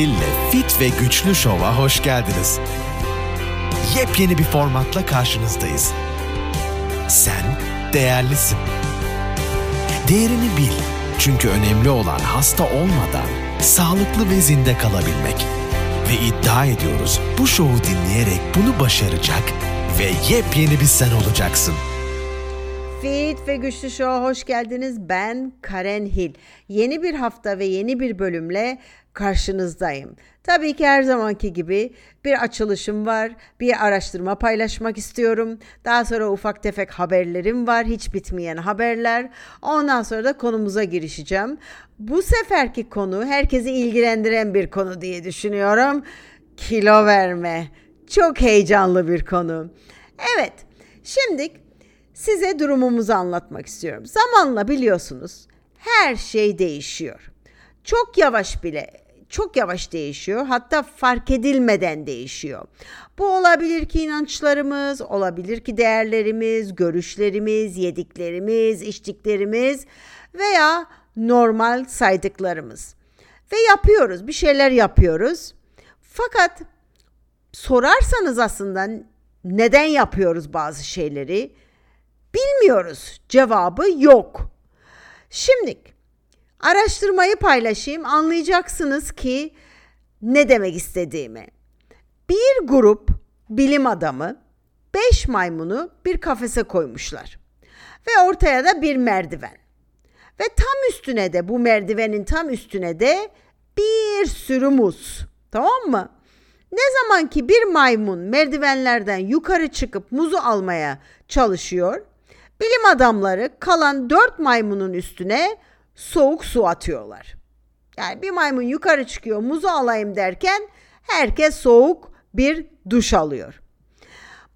Hill'le Fit ve Güçlü Şov'a hoş geldiniz. Yepyeni bir formatla karşınızdayız. Sen değerlisin. Değerini bil. Çünkü önemli olan hasta olmadan sağlıklı ve zinde kalabilmek. Ve iddia ediyoruz bu şovu dinleyerek bunu başaracak ve yepyeni bir sen olacaksın. Fit ve Güçlü Show'a hoş geldiniz. Ben Karen Hill. Yeni bir hafta ve yeni bir bölümle karşınızdayım. Tabii ki her zamanki gibi bir açılışım var, bir araştırma paylaşmak istiyorum. Daha sonra ufak tefek haberlerim var, hiç bitmeyen haberler. Ondan sonra da konumuza girişeceğim. Bu seferki konu herkesi ilgilendiren bir konu diye düşünüyorum. Kilo verme. Çok heyecanlı bir konu. Evet, şimdi size durumumuzu anlatmak istiyorum. Zamanla biliyorsunuz her şey değişiyor. Çok yavaş bile çok yavaş değişiyor. Hatta fark edilmeden değişiyor. Bu olabilir ki inançlarımız, olabilir ki değerlerimiz, görüşlerimiz, yediklerimiz, içtiklerimiz veya normal saydıklarımız. Ve yapıyoruz, bir şeyler yapıyoruz. Fakat sorarsanız aslında neden yapıyoruz bazı şeyleri? Bilmiyoruz. Cevabı yok. Şimdi araştırmayı paylaşayım anlayacaksınız ki ne demek istediğimi. Bir grup bilim adamı 5 maymunu bir kafese koymuşlar. Ve ortaya da bir merdiven. Ve tam üstüne de bu merdivenin tam üstüne de bir sürü muz. Tamam mı? Ne zaman ki bir maymun merdivenlerden yukarı çıkıp muzu almaya çalışıyor, bilim adamları kalan dört maymunun üstüne soğuk su atıyorlar. Yani bir maymun yukarı çıkıyor muzu alayım derken herkes soğuk bir duş alıyor.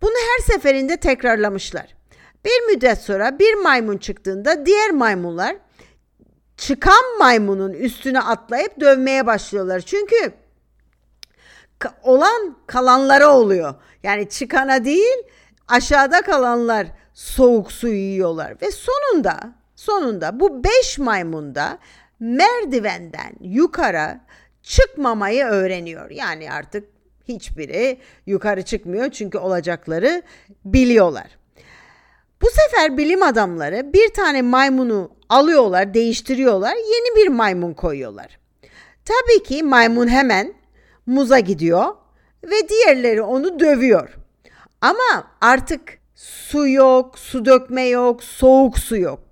Bunu her seferinde tekrarlamışlar. Bir müddet sonra bir maymun çıktığında diğer maymunlar çıkan maymunun üstüne atlayıp dövmeye başlıyorlar. Çünkü olan kalanlara oluyor. Yani çıkana değil aşağıda kalanlar soğuk su yiyorlar ve sonunda sonunda bu beş maymunda merdivenden yukarı çıkmamayı öğreniyor. Yani artık hiçbiri yukarı çıkmıyor çünkü olacakları biliyorlar. Bu sefer bilim adamları bir tane maymunu alıyorlar, değiştiriyorlar, yeni bir maymun koyuyorlar. Tabii ki maymun hemen muza gidiyor ve diğerleri onu dövüyor. Ama artık su yok, su dökme yok, soğuk su yok.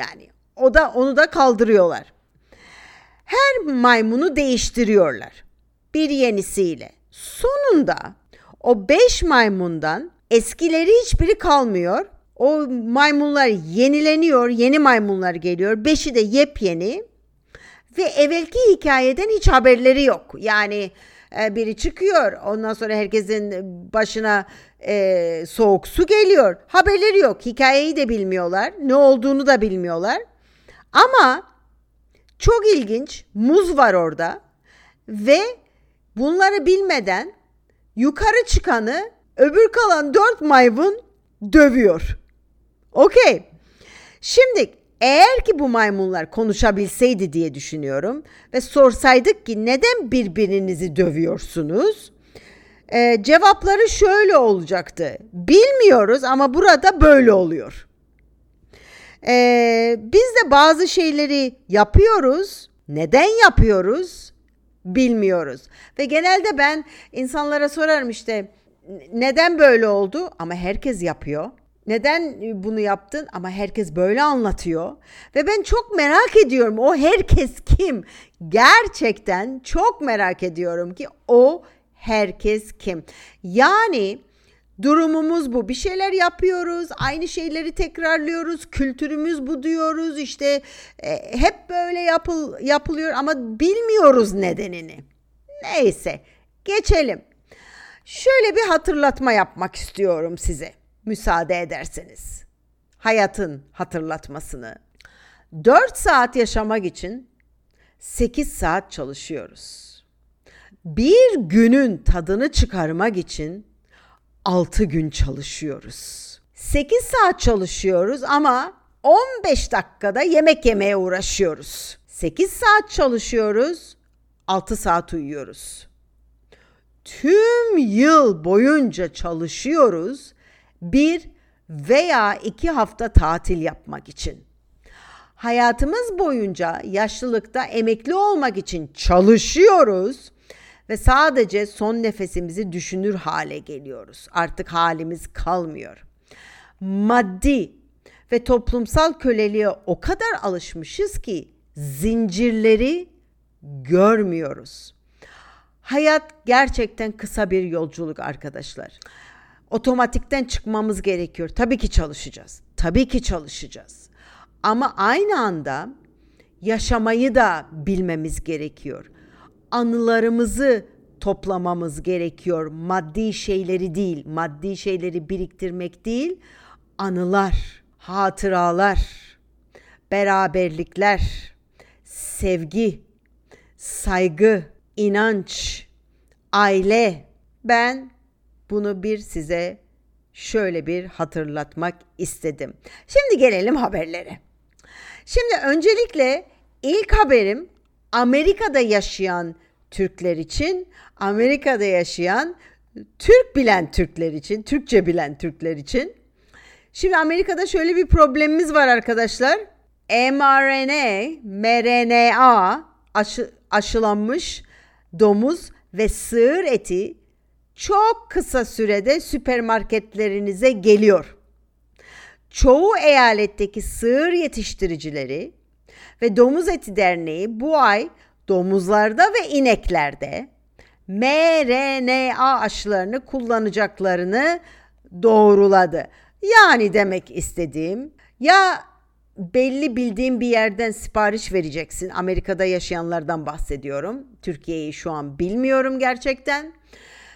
Yani o da onu da kaldırıyorlar. Her maymunu değiştiriyorlar. Bir yenisiyle. Sonunda o beş maymundan eskileri hiçbiri kalmıyor. O maymunlar yenileniyor, yeni maymunlar geliyor. Beşi de yepyeni. Ve evvelki hikayeden hiç haberleri yok. Yani biri çıkıyor. Ondan sonra herkesin başına e, soğuk su geliyor. Haberleri yok. Hikayeyi de bilmiyorlar. Ne olduğunu da bilmiyorlar. Ama çok ilginç muz var orada ve bunları bilmeden yukarı çıkanı öbür kalan dört maymun dövüyor. Okey. Şimdi eğer ki bu maymunlar konuşabilseydi diye düşünüyorum ve sorsaydık ki neden birbirinizi dövüyorsunuz? Ee, cevapları şöyle olacaktı. Bilmiyoruz ama burada böyle oluyor. Ee, biz de bazı şeyleri yapıyoruz. Neden yapıyoruz? Bilmiyoruz. Ve genelde ben insanlara sorarım işte neden böyle oldu? Ama herkes yapıyor. Neden bunu yaptın? Ama herkes böyle anlatıyor. Ve ben çok merak ediyorum o herkes kim? Gerçekten çok merak ediyorum ki o herkes kim? Yani durumumuz bu. Bir şeyler yapıyoruz, aynı şeyleri tekrarlıyoruz, kültürümüz bu diyoruz. İşte e, hep böyle yapıl yapılıyor ama bilmiyoruz nedenini. Neyse, geçelim. Şöyle bir hatırlatma yapmak istiyorum size müsaade ederseniz. Hayatın hatırlatmasını. 4 saat yaşamak için 8 saat çalışıyoruz. Bir günün tadını çıkarmak için 6 gün çalışıyoruz. 8 saat çalışıyoruz ama 15 dakikada yemek yemeye uğraşıyoruz. 8 saat çalışıyoruz 6 saat uyuyoruz. Tüm yıl boyunca çalışıyoruz. Bir veya iki hafta tatil yapmak için. Hayatımız boyunca yaşlılıkta emekli olmak için çalışıyoruz ve sadece son nefesimizi düşünür hale geliyoruz. Artık halimiz kalmıyor. Maddi ve toplumsal köleliğe o kadar alışmışız ki zincirleri görmüyoruz. Hayat gerçekten kısa bir yolculuk arkadaşlar. Otomatikten çıkmamız gerekiyor. Tabii ki çalışacağız. Tabii ki çalışacağız. Ama aynı anda yaşamayı da bilmemiz gerekiyor. Anılarımızı toplamamız gerekiyor. Maddi şeyleri değil, maddi şeyleri biriktirmek değil, anılar, hatıralar, beraberlikler, sevgi, saygı, inanç, aile. Ben bunu bir size şöyle bir hatırlatmak istedim. Şimdi gelelim haberlere. Şimdi öncelikle ilk haberim Amerika'da yaşayan Türkler için, Amerika'da yaşayan Türk bilen Türkler için, Türkçe bilen Türkler için. Şimdi Amerika'da şöyle bir problemimiz var arkadaşlar. mRNA, mRNA aşı, aşılanmış domuz ve sığır eti çok kısa sürede süpermarketlerinize geliyor. Çoğu eyaletteki sığır yetiştiricileri ve Domuz Eti Derneği bu ay domuzlarda ve ineklerde mRNA aşılarını kullanacaklarını doğruladı. Yani demek istediğim ya belli bildiğim bir yerden sipariş vereceksin. Amerika'da yaşayanlardan bahsediyorum. Türkiye'yi şu an bilmiyorum gerçekten.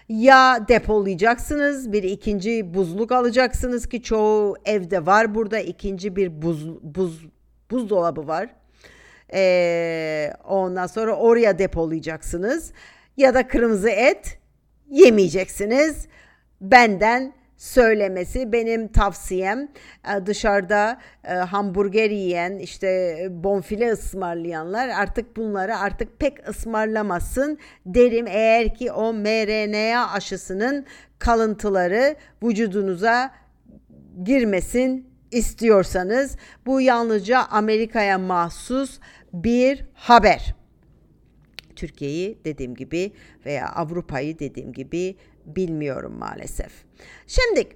Ya depolayacaksınız, bir ikinci buzluk alacaksınız ki çoğu evde var burada ikinci bir buz buz buzdolabı var. Ee, ondan sonra oraya depolayacaksınız ya da kırmızı et yemeyeceksiniz. Benden söylemesi benim tavsiyem e, dışarıda e, hamburger yiyen işte bonfile ısmarlayanlar artık bunları artık pek ısmarlamasın derim eğer ki o mRNA aşısının kalıntıları vücudunuza girmesin istiyorsanız bu yalnızca Amerika'ya mahsus bir haber. Türkiye'yi dediğim gibi veya Avrupa'yı dediğim gibi bilmiyorum maalesef. Şimdi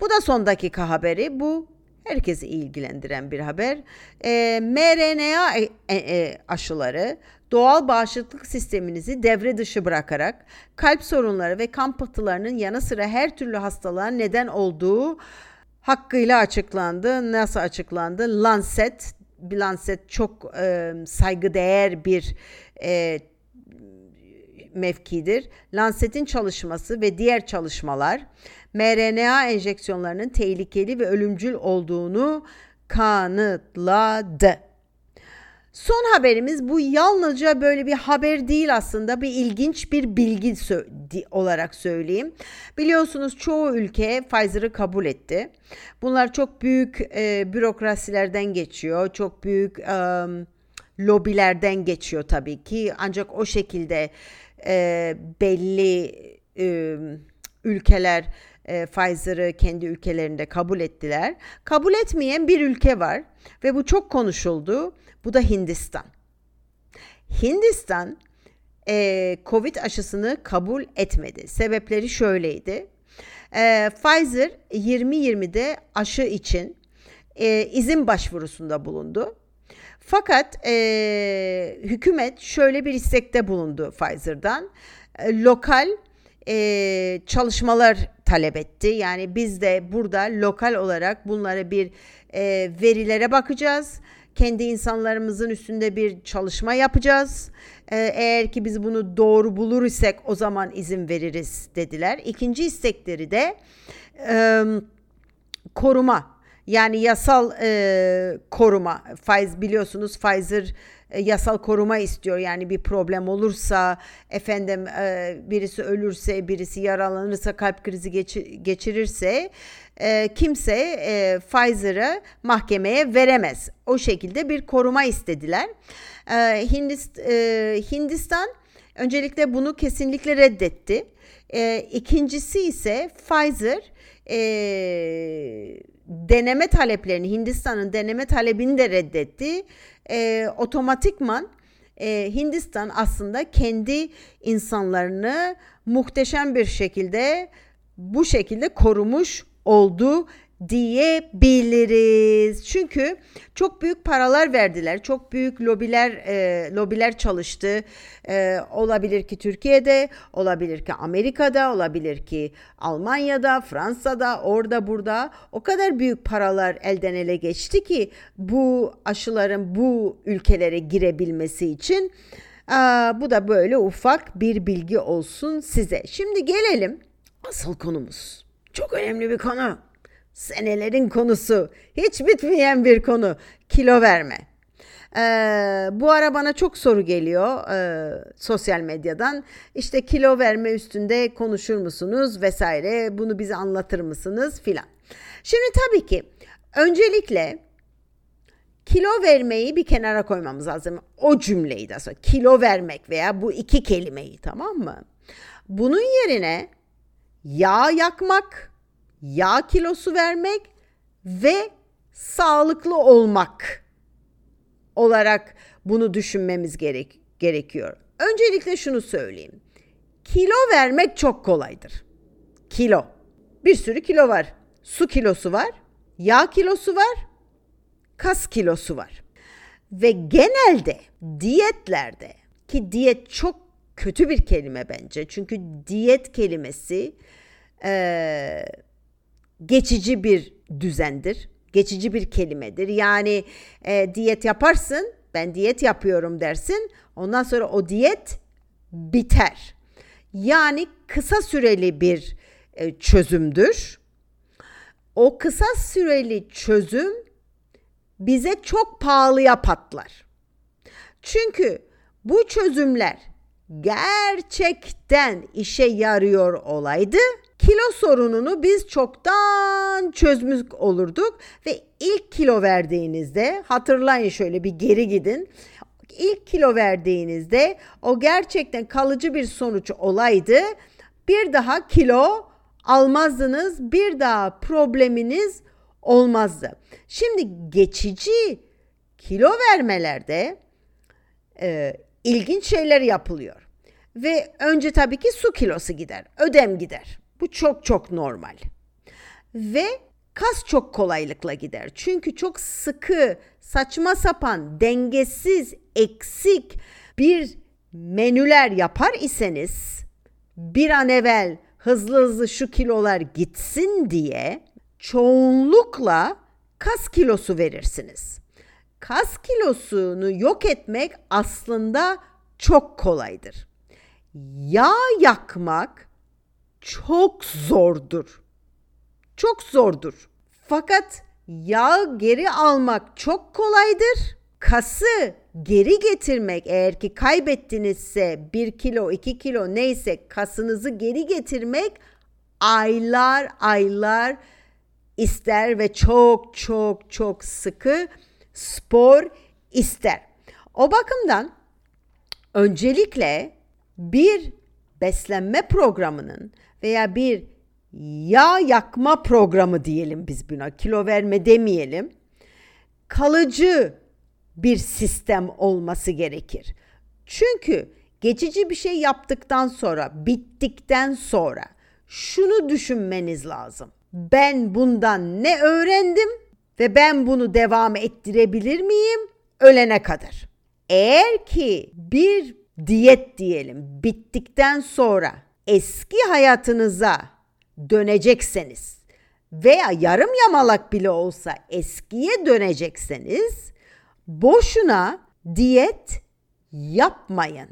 bu da son dakika haberi. Bu herkesi ilgilendiren bir haber. E, mRNA e, e, aşıları doğal bağışıklık sisteminizi devre dışı bırakarak kalp sorunları ve kan pıhtılarının yanı sıra her türlü hastalığa neden olduğu hakkıyla açıklandı. Nasıl açıklandı? Lancet, Lancet çok e, saygıdeğer bir e, mevkidir. Lancet'in çalışması ve diğer çalışmalar mRNA enjeksiyonlarının tehlikeli ve ölümcül olduğunu kanıtladı. Son haberimiz bu yalnızca böyle bir haber değil aslında bir ilginç bir bilgi olarak söyleyeyim. Biliyorsunuz çoğu ülke Pfizer'ı kabul etti. Bunlar çok büyük e, bürokrasilerden geçiyor. Çok büyük e, lobilerden geçiyor tabii ki. Ancak o şekilde e, belli e, ülkeler e, Pfizer'ı kendi ülkelerinde kabul ettiler. Kabul etmeyen bir ülke var ve bu çok konuşuldu. Bu da Hindistan. Hindistan e, Covid aşısını kabul etmedi. Sebepleri şöyleydi. E, Pfizer 2020'de aşı için e, izin başvurusunda bulundu. Fakat e, hükümet şöyle bir istekte bulundu Pfizer'dan. E, lokal e, çalışmalar talep etti. Yani biz de burada lokal olarak bunlara bir e, verilere bakacağız. Kendi insanlarımızın üstünde bir çalışma yapacağız. E, eğer ki biz bunu doğru bulur isek o zaman izin veririz dediler. İkinci istekleri de e, koruma yani yasal e, koruma, faiz biliyorsunuz Pfizer e, yasal koruma istiyor. Yani bir problem olursa, efendim e, birisi ölürse, birisi yaralanırsa, kalp krizi geçir, geçirirse e, kimse e, Pfizer'ı mahkemeye veremez. O şekilde bir koruma istediler. E, Hindist, e, Hindistan öncelikle bunu kesinlikle reddetti. E, ikincisi ise Pfizer e, deneme taleplerini Hindistan'ın deneme talebini de reddetti. E, otomatikman e, Hindistan aslında kendi insanlarını muhteşem bir şekilde bu şekilde korumuş oldu diyebiliriz. Çünkü çok büyük paralar verdiler. Çok büyük lobiler e, lobiler çalıştı. E, olabilir ki Türkiye'de, olabilir ki Amerika'da, olabilir ki Almanya'da, Fransa'da, orada burada o kadar büyük paralar elden ele geçti ki bu aşıların bu ülkelere girebilmesi için Aa, bu da böyle ufak bir bilgi olsun size. Şimdi gelelim asıl konumuz. Çok önemli bir konu. Senelerin konusu. Hiç bitmeyen bir konu. Kilo verme. Ee, bu ara bana çok soru geliyor e, sosyal medyadan. İşte kilo verme üstünde konuşur musunuz vesaire bunu bize anlatır mısınız filan. Şimdi tabii ki öncelikle kilo vermeyi bir kenara koymamız lazım. O cümleyi de sonra kilo vermek veya bu iki kelimeyi tamam mı? Bunun yerine yağ yakmak, yağ kilosu vermek ve sağlıklı olmak olarak bunu düşünmemiz gerek gerekiyor. Öncelikle şunu söyleyeyim. Kilo vermek çok kolaydır. Kilo. Bir sürü kilo var. Su kilosu var, yağ kilosu var, kas kilosu var. Ve genelde diyetlerde ki diyet çok kötü bir kelime bence. Çünkü diyet kelimesi e, geçici bir düzendir. Geçici bir kelimedir. Yani e, diyet yaparsın, ben diyet yapıyorum dersin. Ondan sonra o diyet biter. Yani kısa süreli bir e, çözümdür. O kısa süreli çözüm bize çok pahalıya patlar. Çünkü bu çözümler gerçekten işe yarıyor olaydı kilo sorununu biz çoktan çözmüş olurduk ve ilk kilo verdiğinizde hatırlayın şöyle bir geri gidin. İlk kilo verdiğinizde o gerçekten kalıcı bir sonuç olaydı. Bir daha kilo almazdınız. Bir daha probleminiz olmazdı. Şimdi geçici kilo vermelerde e, ilginç şeyler yapılıyor. Ve önce tabii ki su kilosu gider, ödem gider. Bu çok çok normal. Ve kas çok kolaylıkla gider. Çünkü çok sıkı, saçma sapan, dengesiz, eksik bir menüler yapar iseniz bir an evvel hızlı hızlı şu kilolar gitsin diye çoğunlukla kas kilosu verirsiniz. Kas kilosunu yok etmek aslında çok kolaydır. Yağ yakmak çok zordur. Çok zordur. Fakat yağ geri almak çok kolaydır. Kası geri getirmek eğer ki kaybettinizse 1 kilo 2 kilo neyse kasınızı geri getirmek aylar aylar ister ve çok çok çok sıkı spor ister. O bakımdan öncelikle bir beslenme programının veya bir yağ yakma programı diyelim biz buna. Kilo verme demeyelim. Kalıcı bir sistem olması gerekir. Çünkü geçici bir şey yaptıktan sonra, bittikten sonra şunu düşünmeniz lazım. Ben bundan ne öğrendim ve ben bunu devam ettirebilir miyim ölene kadar? Eğer ki bir diyet diyelim bittikten sonra eski hayatınıza dönecekseniz veya yarım yamalak bile olsa eskiye dönecekseniz boşuna diyet yapmayın.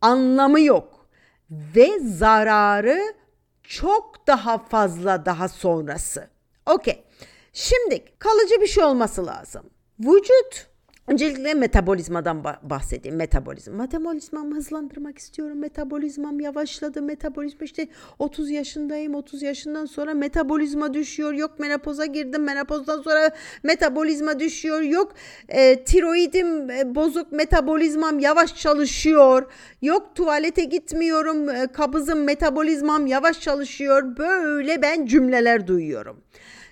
Anlamı yok ve zararı çok daha fazla daha sonrası. Okey. Şimdi kalıcı bir şey olması lazım. Vücut Öncelikle metabolizmadan bahsedeyim. Metabolizm. Metabolizmamı hızlandırmak istiyorum. Metabolizmam yavaşladı. Metabolizma işte 30 yaşındayım. 30 yaşından sonra metabolizma düşüyor. Yok menopoza girdim. Menopozdan sonra metabolizma düşüyor. Yok e, tiroidim e, bozuk. Metabolizmam yavaş çalışıyor. Yok tuvalete gitmiyorum. E, kabızım metabolizmam yavaş çalışıyor. Böyle ben cümleler duyuyorum.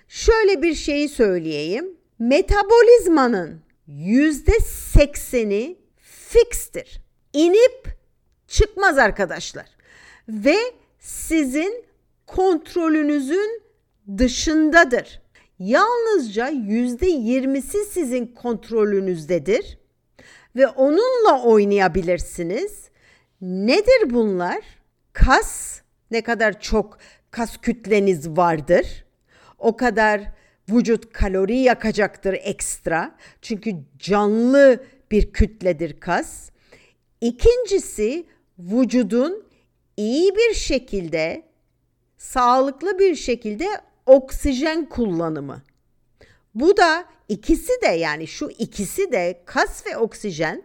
Şöyle bir şeyi söyleyeyim. Metabolizmanın yüzde sekseni fikstir. İnip çıkmaz arkadaşlar. Ve sizin kontrolünüzün dışındadır. Yalnızca yüzde yirmisi sizin kontrolünüzdedir ve onunla oynayabilirsiniz. Nedir bunlar? Kas, ne kadar çok kas kütleniz vardır, o kadar vücut kalori yakacaktır ekstra. Çünkü canlı bir kütledir kas. İkincisi vücudun iyi bir şekilde sağlıklı bir şekilde oksijen kullanımı. Bu da ikisi de yani şu ikisi de kas ve oksijen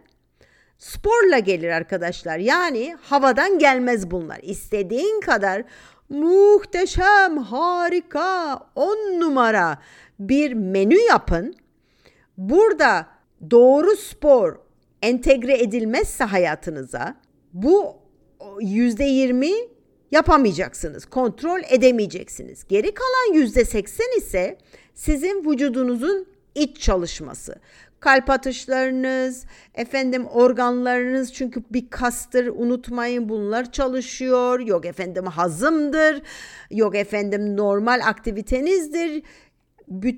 sporla gelir arkadaşlar. Yani havadan gelmez bunlar. İstediğin kadar muhteşem, harika, on numara bir menü yapın. Burada doğru spor entegre edilmezse hayatınıza bu yüzde yirmi yapamayacaksınız. Kontrol edemeyeceksiniz. Geri kalan yüzde seksen ise sizin vücudunuzun iç çalışması kalp atışlarınız, efendim organlarınız çünkü bir kastır unutmayın bunlar çalışıyor. Yok efendim hazımdır, yok efendim normal aktivitenizdir.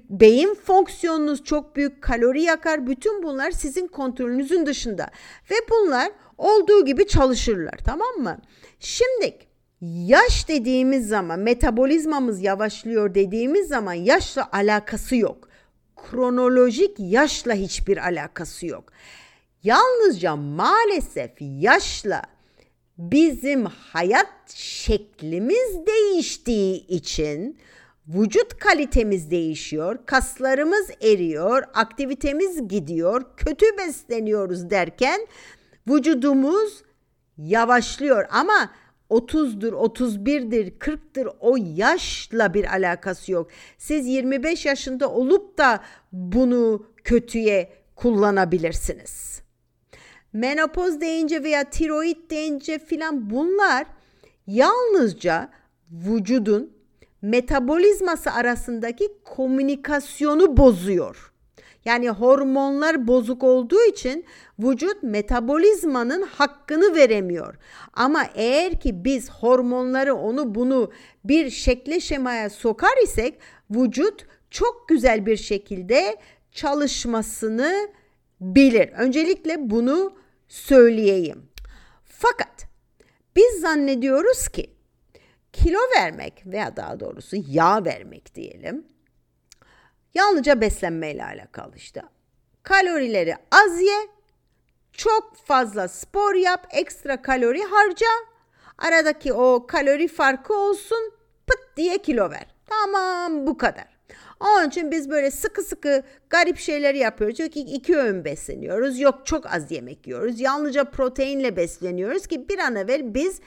Beyin fonksiyonunuz çok büyük kalori yakar. Bütün bunlar sizin kontrolünüzün dışında ve bunlar olduğu gibi çalışırlar tamam mı? Şimdi yaş dediğimiz zaman metabolizmamız yavaşlıyor dediğimiz zaman yaşla alakası yok kronolojik yaşla hiçbir alakası yok. Yalnızca maalesef yaşla bizim hayat şeklimiz değiştiği için vücut kalitemiz değişiyor, kaslarımız eriyor, aktivitemiz gidiyor, kötü besleniyoruz derken vücudumuz yavaşlıyor ama 30'dur, 31'dir, 40'tır o yaşla bir alakası yok. Siz 25 yaşında olup da bunu kötüye kullanabilirsiniz. Menopoz deyince veya tiroid deyince filan bunlar yalnızca vücudun metabolizması arasındaki komünikasyonu bozuyor. Yani hormonlar bozuk olduğu için vücut metabolizmanın hakkını veremiyor. Ama eğer ki biz hormonları onu bunu bir şekle şemaya sokar isek vücut çok güzel bir şekilde çalışmasını bilir. Öncelikle bunu söyleyeyim. Fakat biz zannediyoruz ki kilo vermek veya daha doğrusu yağ vermek diyelim Yalnızca beslenmeyle alakalı işte. Kalorileri az ye, çok fazla spor yap, ekstra kalori harca. Aradaki o kalori farkı olsun, pıt diye kilo ver. Tamam bu kadar. Onun için biz böyle sıkı sıkı garip şeyler yapıyoruz. Çünkü iki öğün besleniyoruz. Yok çok az yemek yiyoruz. Yalnızca proteinle besleniyoruz ki bir an evvel biz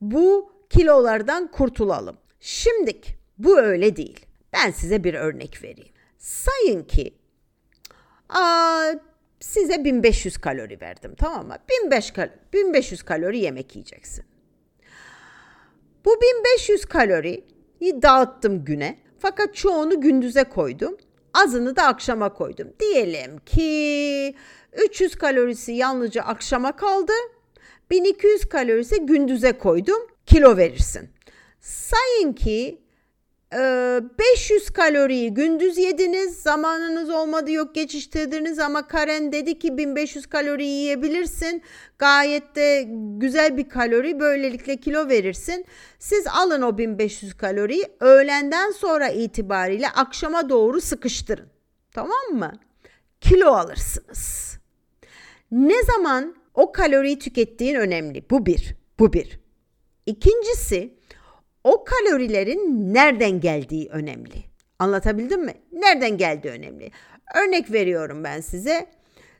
bu kilolardan kurtulalım. Şimdik bu öyle değil. Ben size bir örnek vereyim. Sayın ki aa, size 1500 kalori verdim tamam mı? 1500, kal 1500 kalori yemek yiyeceksin. Bu 1500 kaloriyi dağıttım güne fakat çoğunu gündüze koydum. Azını da akşama koydum. Diyelim ki 300 kalorisi yalnızca akşama kaldı. 1200 kalorisi gündüze koydum. Kilo verirsin. Sayın ki 500 ee, kaloriyi gündüz yediniz zamanınız olmadı yok geçiştirdiniz ama Karen dedi ki 1500 kalori yiyebilirsin. Gayet de güzel bir kalori böylelikle kilo verirsin. Siz alın o 1500 kaloriyi öğlenden sonra itibariyle akşama doğru sıkıştırın. Tamam mı? Kilo alırsınız. Ne zaman o kaloriyi tükettiğin önemli. Bu bir bu bir. İkincisi o kalorilerin nereden geldiği önemli. Anlatabildim mi? Nereden geldiği önemli. Örnek veriyorum ben size.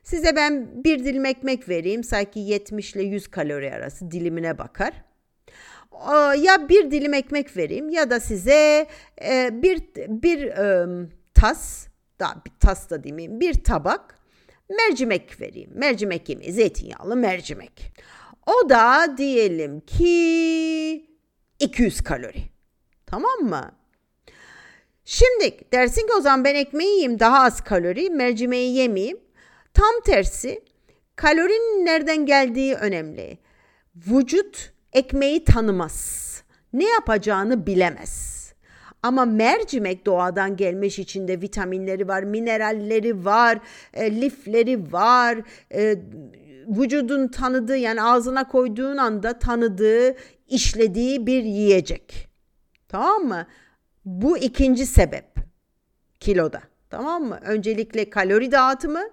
Size ben bir dilim ekmek vereyim. Sanki 70 ile 100 kalori arası dilimine bakar. Ya bir dilim ekmek vereyim ya da size e, bir bir tas, daha bir tas da demeyeyim, bir tabak mercimek vereyim. Mercimek yemeği, zeytinyağlı mercimek. O da diyelim ki 200 kalori. Tamam mı? Şimdi dersin ki o zaman ben ekmeği yiyeyim daha az kalori, mercimeği yemeyeyim. Tam tersi kalorinin nereden geldiği önemli. Vücut ekmeği tanımaz. Ne yapacağını bilemez. Ama mercimek doğadan gelmiş içinde vitaminleri var, mineralleri var, e, lifleri var. E, vücudun tanıdığı yani ağzına koyduğun anda tanıdığı, işlediği bir yiyecek. Tamam mı? Bu ikinci sebep kiloda. Tamam mı? Öncelikle kalori dağıtımı,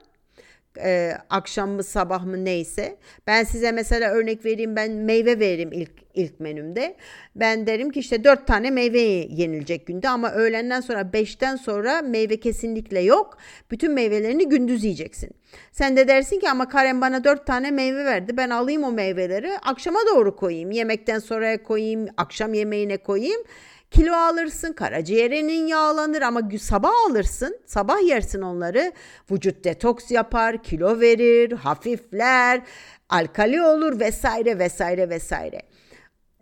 e, akşam mı sabah mı neyse. Ben size mesela örnek vereyim ben meyve veririm ilk ilk menümde. Ben derim ki işte dört tane meyve yenilecek günde ama öğlenden sonra beşten sonra meyve kesinlikle yok. Bütün meyvelerini gündüz yiyeceksin. Sen de dersin ki ama Karen bana dört tane meyve verdi. Ben alayım o meyveleri akşama doğru koyayım. Yemekten sonra koyayım, akşam yemeğine koyayım. Kilo alırsın, karaciğerinin yağlanır ama sabah alırsın, sabah yersin onları. Vücut detoks yapar, kilo verir, hafifler, alkali olur vesaire vesaire vesaire.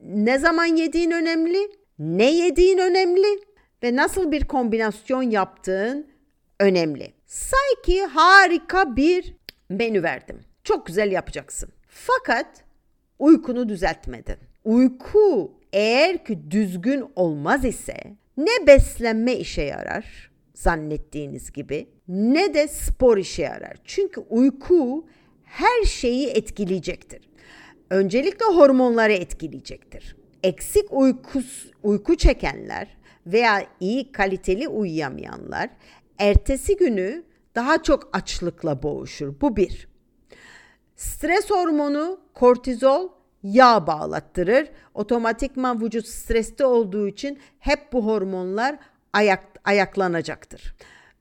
Ne zaman yediğin önemli, ne yediğin önemli ve nasıl bir kombinasyon yaptığın önemli. Sanki harika bir menü verdim. Çok güzel yapacaksın. Fakat uykunu düzeltmedin. Uyku eğer ki düzgün olmaz ise ne beslenme işe yarar zannettiğiniz gibi ne de spor işe yarar. Çünkü uyku her şeyi etkileyecektir. Öncelikle hormonları etkileyecektir. Eksik uykus, uyku çekenler veya iyi kaliteli uyuyamayanlar ertesi günü daha çok açlıkla boğuşur. Bu bir. Stres hormonu kortizol yağ bağlattırır. Otomatikman vücut streste olduğu için hep bu hormonlar ayak, ayaklanacaktır.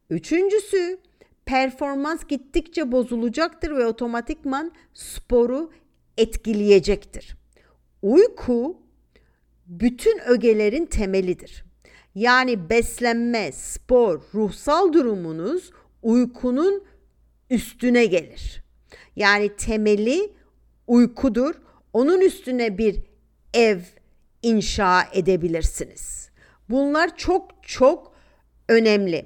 Üçüncüsü performans gittikçe bozulacaktır ve otomatikman sporu etkileyecektir. Uyku bütün ögelerin temelidir. Yani beslenme, spor, ruhsal durumunuz uykunun üstüne gelir. Yani temeli uykudur. Onun üstüne bir ev inşa edebilirsiniz. Bunlar çok çok önemli.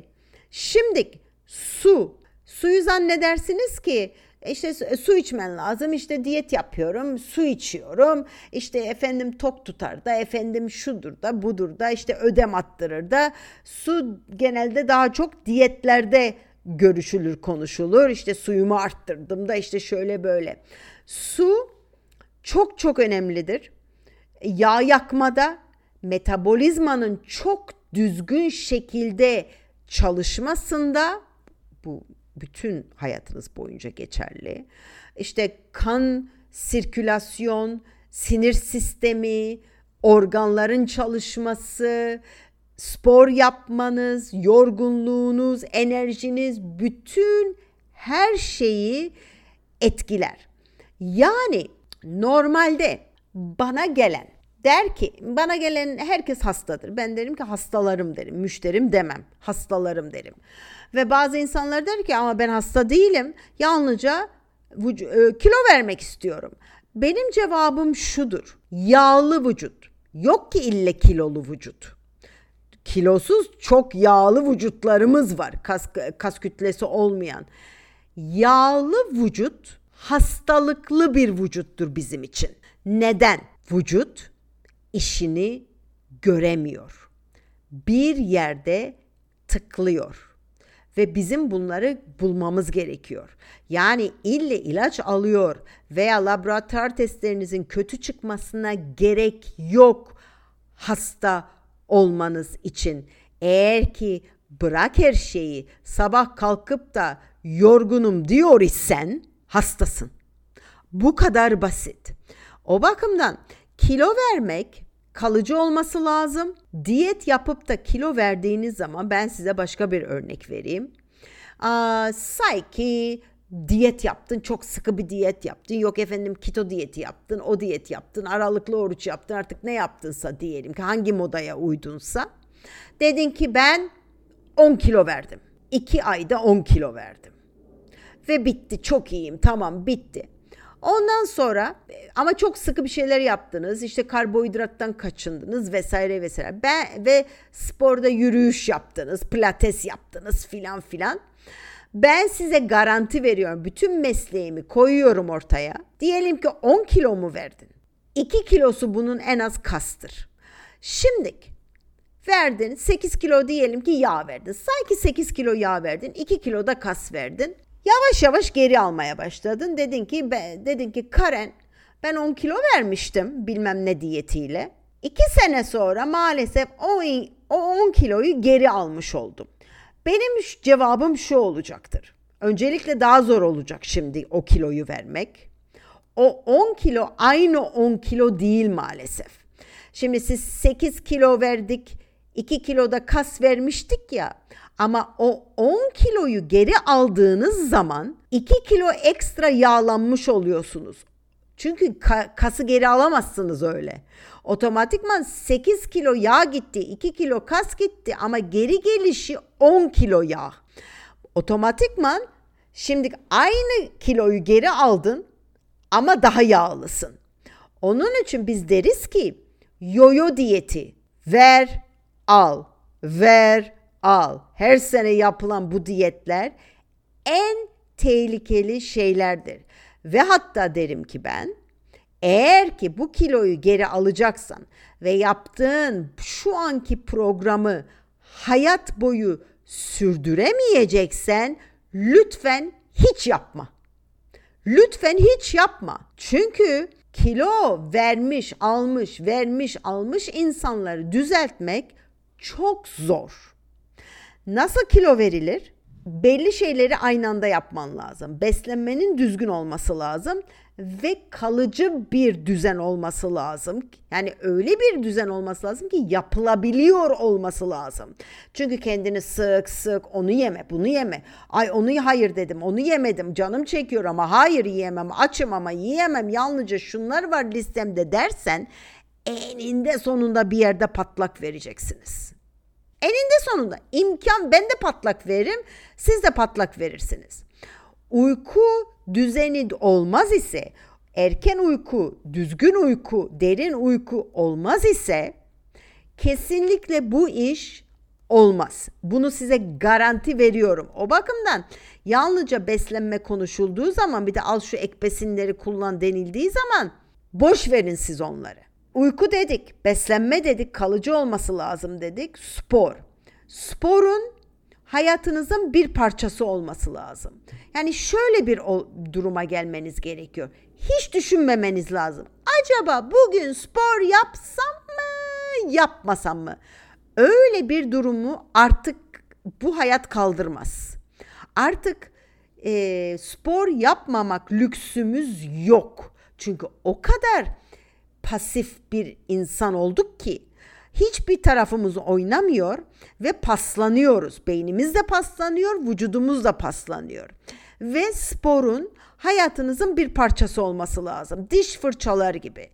Şimdi su. Suyu zannedersiniz ki işte su içmen lazım işte diyet yapıyorum su içiyorum işte efendim tok tutar da efendim şudur da budur da işte ödem attırır da su genelde daha çok diyetlerde görüşülür konuşulur işte suyumu arttırdım da işte şöyle böyle su çok çok önemlidir. Yağ yakmada metabolizmanın çok düzgün şekilde çalışmasında bu bütün hayatınız boyunca geçerli. İşte kan sirkülasyon, sinir sistemi, organların çalışması, spor yapmanız, yorgunluğunuz, enerjiniz bütün her şeyi etkiler. Yani Normalde bana gelen der ki bana gelen herkes hastadır. Ben derim ki hastalarım derim. Müşterim demem. Hastalarım derim. Ve bazı insanlar der ki ama ben hasta değilim. Yalnızca e, kilo vermek istiyorum. Benim cevabım şudur. Yağlı vücut. Yok ki ille kilolu vücut. Kilosuz çok yağlı vücutlarımız var. Kas, kas kütlesi olmayan. Yağlı vücut hastalıklı bir vücuttur bizim için. Neden? Vücut işini göremiyor. Bir yerde tıklıyor ve bizim bunları bulmamız gerekiyor. Yani ille ilaç alıyor veya laboratuvar testlerinizin kötü çıkmasına gerek yok hasta olmanız için. Eğer ki bırak her şeyi sabah kalkıp da yorgunum diyor isen hastasın. Bu kadar basit. O bakımdan kilo vermek kalıcı olması lazım. Diyet yapıp da kilo verdiğiniz zaman ben size başka bir örnek vereyim. Say ki diyet yaptın, çok sıkı bir diyet yaptın. Yok efendim keto diyeti yaptın, o diyet yaptın, aralıklı oruç yaptın. Artık ne yaptınsa diyelim ki hangi modaya uydunsa. Dedin ki ben 10 kilo verdim. 2 ayda 10 kilo verdim. Ve bitti çok iyiyim tamam bitti. Ondan sonra ama çok sıkı bir şeyler yaptınız. İşte karbonhidrattan kaçındınız vesaire vesaire. Ben, ve sporda yürüyüş yaptınız, pilates yaptınız filan filan. Ben size garanti veriyorum. Bütün mesleğimi koyuyorum ortaya. Diyelim ki 10 kilo mu verdin? 2 kilosu bunun en az kastır. Şimdi verdin 8 kilo diyelim ki yağ verdin. Sanki 8 kilo yağ verdin. 2 kilo da kas verdin. Yavaş yavaş geri almaya başladın. Dedin ki dedin ki Karen ben 10 kilo vermiştim bilmem ne diyetiyle. 2 sene sonra maalesef o, o 10 kiloyu geri almış oldum. Benim cevabım şu olacaktır. Öncelikle daha zor olacak şimdi o kiloyu vermek. O 10 kilo aynı 10 kilo değil maalesef. Şimdi siz 8 kilo verdik, 2 kilo da kas vermiştik ya. Ama o 10 kiloyu geri aldığınız zaman 2 kilo ekstra yağlanmış oluyorsunuz. Çünkü ka- kası geri alamazsınız öyle. Otomatikman 8 kilo yağ gitti, 2 kilo kas gitti ama geri gelişi 10 kilo yağ. Otomatikman şimdi aynı kiloyu geri aldın ama daha yağlısın. Onun için biz deriz ki yoyo diyeti ver al ver al. Her sene yapılan bu diyetler en tehlikeli şeylerdir. Ve hatta derim ki ben eğer ki bu kiloyu geri alacaksan ve yaptığın şu anki programı hayat boyu sürdüremeyeceksen lütfen hiç yapma. Lütfen hiç yapma. Çünkü kilo vermiş, almış, vermiş, almış insanları düzeltmek çok zor. Nasıl kilo verilir? Belli şeyleri aynı anda yapman lazım. Beslenmenin düzgün olması lazım ve kalıcı bir düzen olması lazım. Yani öyle bir düzen olması lazım ki yapılabiliyor olması lazım. Çünkü kendini sık sık onu yeme, bunu yeme. Ay onu hayır dedim, onu yemedim. Canım çekiyor ama hayır yiyemem, açım ama yiyemem. Yalnızca şunlar var listemde dersen eninde sonunda bir yerde patlak vereceksiniz. Eninde sonunda imkan ben de patlak veririm, siz de patlak verirsiniz. Uyku düzeni olmaz ise, erken uyku, düzgün uyku, derin uyku olmaz ise kesinlikle bu iş olmaz. Bunu size garanti veriyorum. O bakımdan yalnızca beslenme konuşulduğu zaman bir de al şu ek besinleri kullan denildiği zaman boş verin siz onları. Uyku dedik, beslenme dedik, kalıcı olması lazım dedik, spor. Sporun hayatınızın bir parçası olması lazım. Yani şöyle bir duruma gelmeniz gerekiyor. Hiç düşünmemeniz lazım. Acaba bugün spor yapsam mı, yapmasam mı? Öyle bir durumu artık bu hayat kaldırmaz. Artık e, spor yapmamak lüksümüz yok. Çünkü o kadar pasif bir insan olduk ki hiçbir tarafımız oynamıyor ve paslanıyoruz. Beynimiz de paslanıyor, vücudumuz da paslanıyor. Ve sporun hayatınızın bir parçası olması lazım. Diş fırçalar gibi.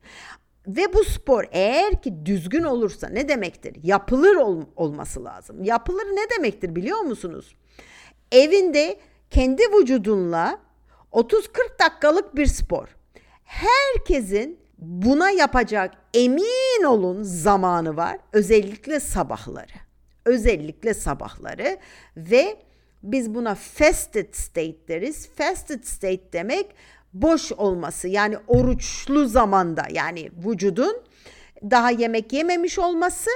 Ve bu spor eğer ki düzgün olursa ne demektir? Yapılır ol- olması lazım. Yapılır ne demektir biliyor musunuz? Evinde kendi vücudunla 30-40 dakikalık bir spor. Herkesin buna yapacak emin olun zamanı var. Özellikle sabahları. Özellikle sabahları ve biz buna fasted state deriz. Fasted state demek boş olması yani oruçlu zamanda yani vücudun daha yemek yememiş olması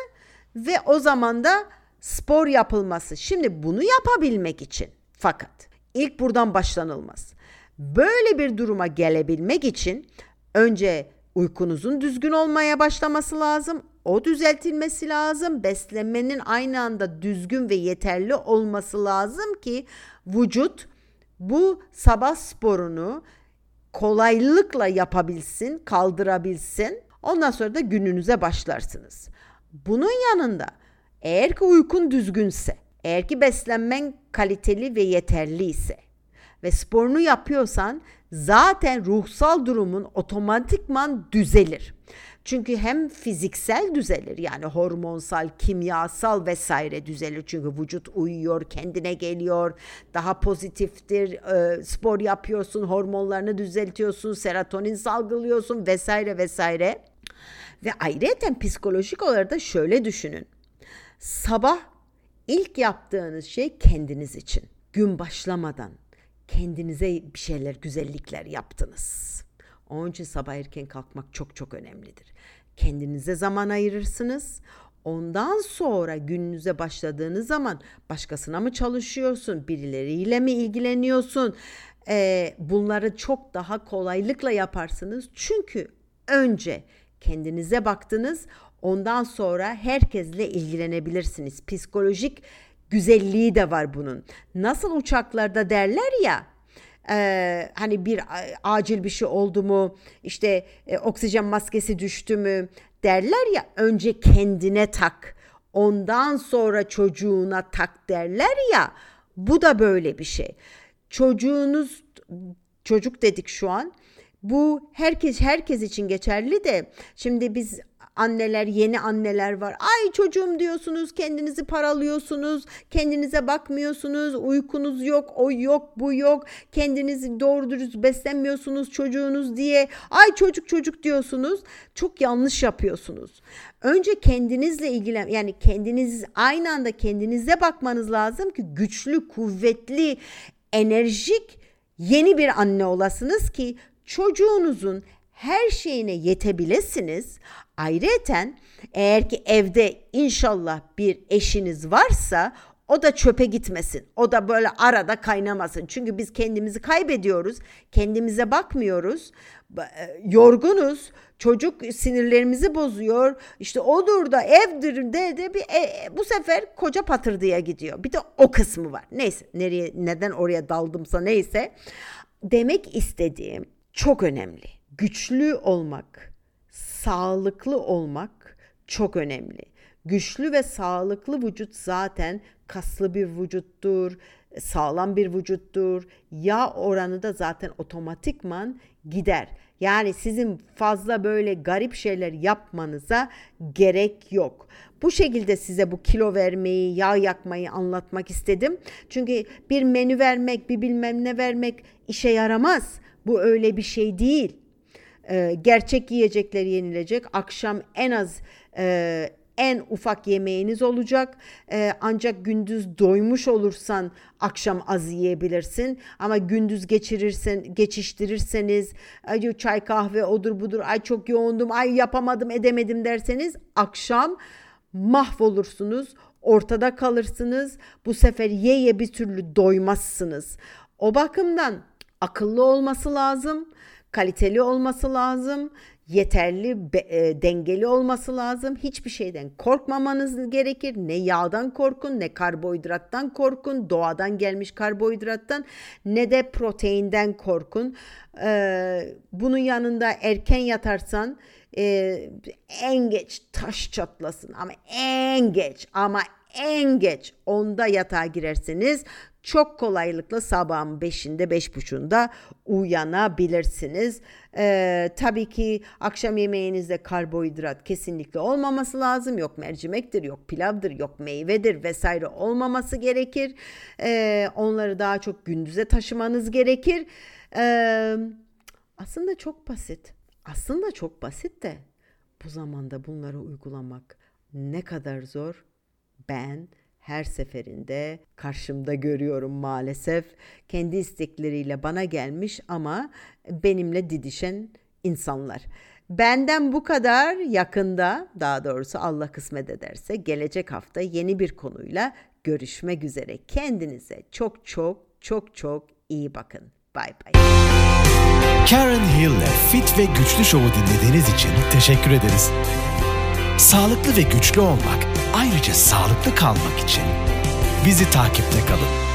ve o zaman da spor yapılması. Şimdi bunu yapabilmek için fakat ilk buradan başlanılmaz. Böyle bir duruma gelebilmek için önce Uykunuzun düzgün olmaya başlaması lazım. O düzeltilmesi lazım. Beslenmenin aynı anda düzgün ve yeterli olması lazım ki vücut bu sabah sporunu kolaylıkla yapabilsin, kaldırabilsin. Ondan sonra da gününüze başlarsınız. Bunun yanında eğer ki uykun düzgünse, eğer ki beslenmen kaliteli ve yeterli ise ve sporunu yapıyorsan zaten ruhsal durumun otomatikman düzelir. Çünkü hem fiziksel düzelir yani hormonsal, kimyasal vesaire düzelir. Çünkü vücut uyuyor, kendine geliyor, daha pozitiftir. E, spor yapıyorsun, hormonlarını düzeltiyorsun, serotonin salgılıyorsun vesaire vesaire. Ve ayrıca psikolojik olarak da şöyle düşünün. Sabah ilk yaptığınız şey kendiniz için. Gün başlamadan kendinize bir şeyler, güzellikler yaptınız. Onun için sabah erken kalkmak çok çok önemlidir. Kendinize zaman ayırırsınız. Ondan sonra gününüze başladığınız zaman başkasına mı çalışıyorsun, birileriyle mi ilgileniyorsun? Ee, bunları çok daha kolaylıkla yaparsınız. Çünkü önce kendinize baktınız, ondan sonra herkesle ilgilenebilirsiniz. Psikolojik güzelliği de var bunun. Nasıl uçaklarda derler ya, ee, hani bir acil bir şey oldu mu işte e, oksijen maskesi düştü mü derler ya önce kendine tak ondan sonra çocuğuna tak derler ya bu da böyle bir şey çocuğunuz çocuk dedik şu an bu herkes herkes için geçerli de şimdi biz anneler, yeni anneler var. Ay çocuğum diyorsunuz, kendinizi paralıyorsunuz, kendinize bakmıyorsunuz, uykunuz yok, o yok, bu yok, kendinizi doğru dürüst beslenmiyorsunuz çocuğunuz diye. Ay çocuk çocuk diyorsunuz. Çok yanlış yapıyorsunuz. Önce kendinizle ilgilen yani kendiniz aynı anda kendinize bakmanız lazım ki güçlü, kuvvetli, enerjik yeni bir anne olasınız ki çocuğunuzun her şeyine yetebilesiniz. Ayrıyeten eğer ki evde inşallah bir eşiniz varsa o da çöpe gitmesin. O da böyle arada kaynamasın. Çünkü biz kendimizi kaybediyoruz. Kendimize bakmıyoruz. E, yorgunuz. Çocuk sinirlerimizi bozuyor. İşte odur da evdir de, de bir e, bu sefer koca patırdıya gidiyor. Bir de o kısmı var. Neyse nereye neden oraya daldımsa neyse. Demek istediğim çok önemli. Güçlü olmak, sağlıklı olmak çok önemli. Güçlü ve sağlıklı vücut zaten kaslı bir vücuttur, sağlam bir vücuttur. Yağ oranı da zaten otomatikman gider. Yani sizin fazla böyle garip şeyler yapmanıza gerek yok. Bu şekilde size bu kilo vermeyi, yağ yakmayı anlatmak istedim. Çünkü bir menü vermek, bir bilmem ne vermek işe yaramaz. Bu öyle bir şey değil. Ee, gerçek yiyecekler yenilecek. Akşam en az e, en ufak yemeğiniz olacak. Ee, ancak gündüz doymuş olursan akşam az yiyebilirsin. Ama gündüz geçirirsen, geçiştirirseniz ay çay kahve odur budur ay çok yoğundum ay yapamadım edemedim derseniz akşam mahvolursunuz. Ortada kalırsınız. Bu sefer ye ye bir türlü doymazsınız. O bakımdan akıllı olması lazım, kaliteli olması lazım, yeterli e, dengeli olması lazım. Hiçbir şeyden korkmamanız gerekir. Ne yağdan korkun, ne karbonhidrattan korkun, doğadan gelmiş karbonhidrattan ne de proteinden korkun. Ee, bunun yanında erken yatarsan e, en geç taş çatlasın ama en geç ama en geç onda yatağa girerseniz çok kolaylıkla sabahın 5'inde 5.30'da uyanabilirsiniz. Ee, tabii ki akşam yemeğinizde karbonhidrat kesinlikle olmaması lazım. Yok mercimektir, yok pilavdır, yok meyvedir vesaire olmaması gerekir. Ee, onları daha çok gündüze taşımanız gerekir. Ee, aslında çok basit. Aslında çok basit de bu zamanda bunları uygulamak ne kadar zor ben her seferinde karşımda görüyorum maalesef. Kendi istekleriyle bana gelmiş ama benimle didişen insanlar. Benden bu kadar yakında daha doğrusu Allah kısmet ederse gelecek hafta yeni bir konuyla görüşmek üzere. Kendinize çok çok çok çok iyi bakın. Bye bye. Karen Hill'le Fit ve Güçlü Show'u dinlediğiniz için teşekkür ederiz. Sağlıklı ve güçlü olmak, ayrıca sağlıklı kalmak için bizi takipte kalın.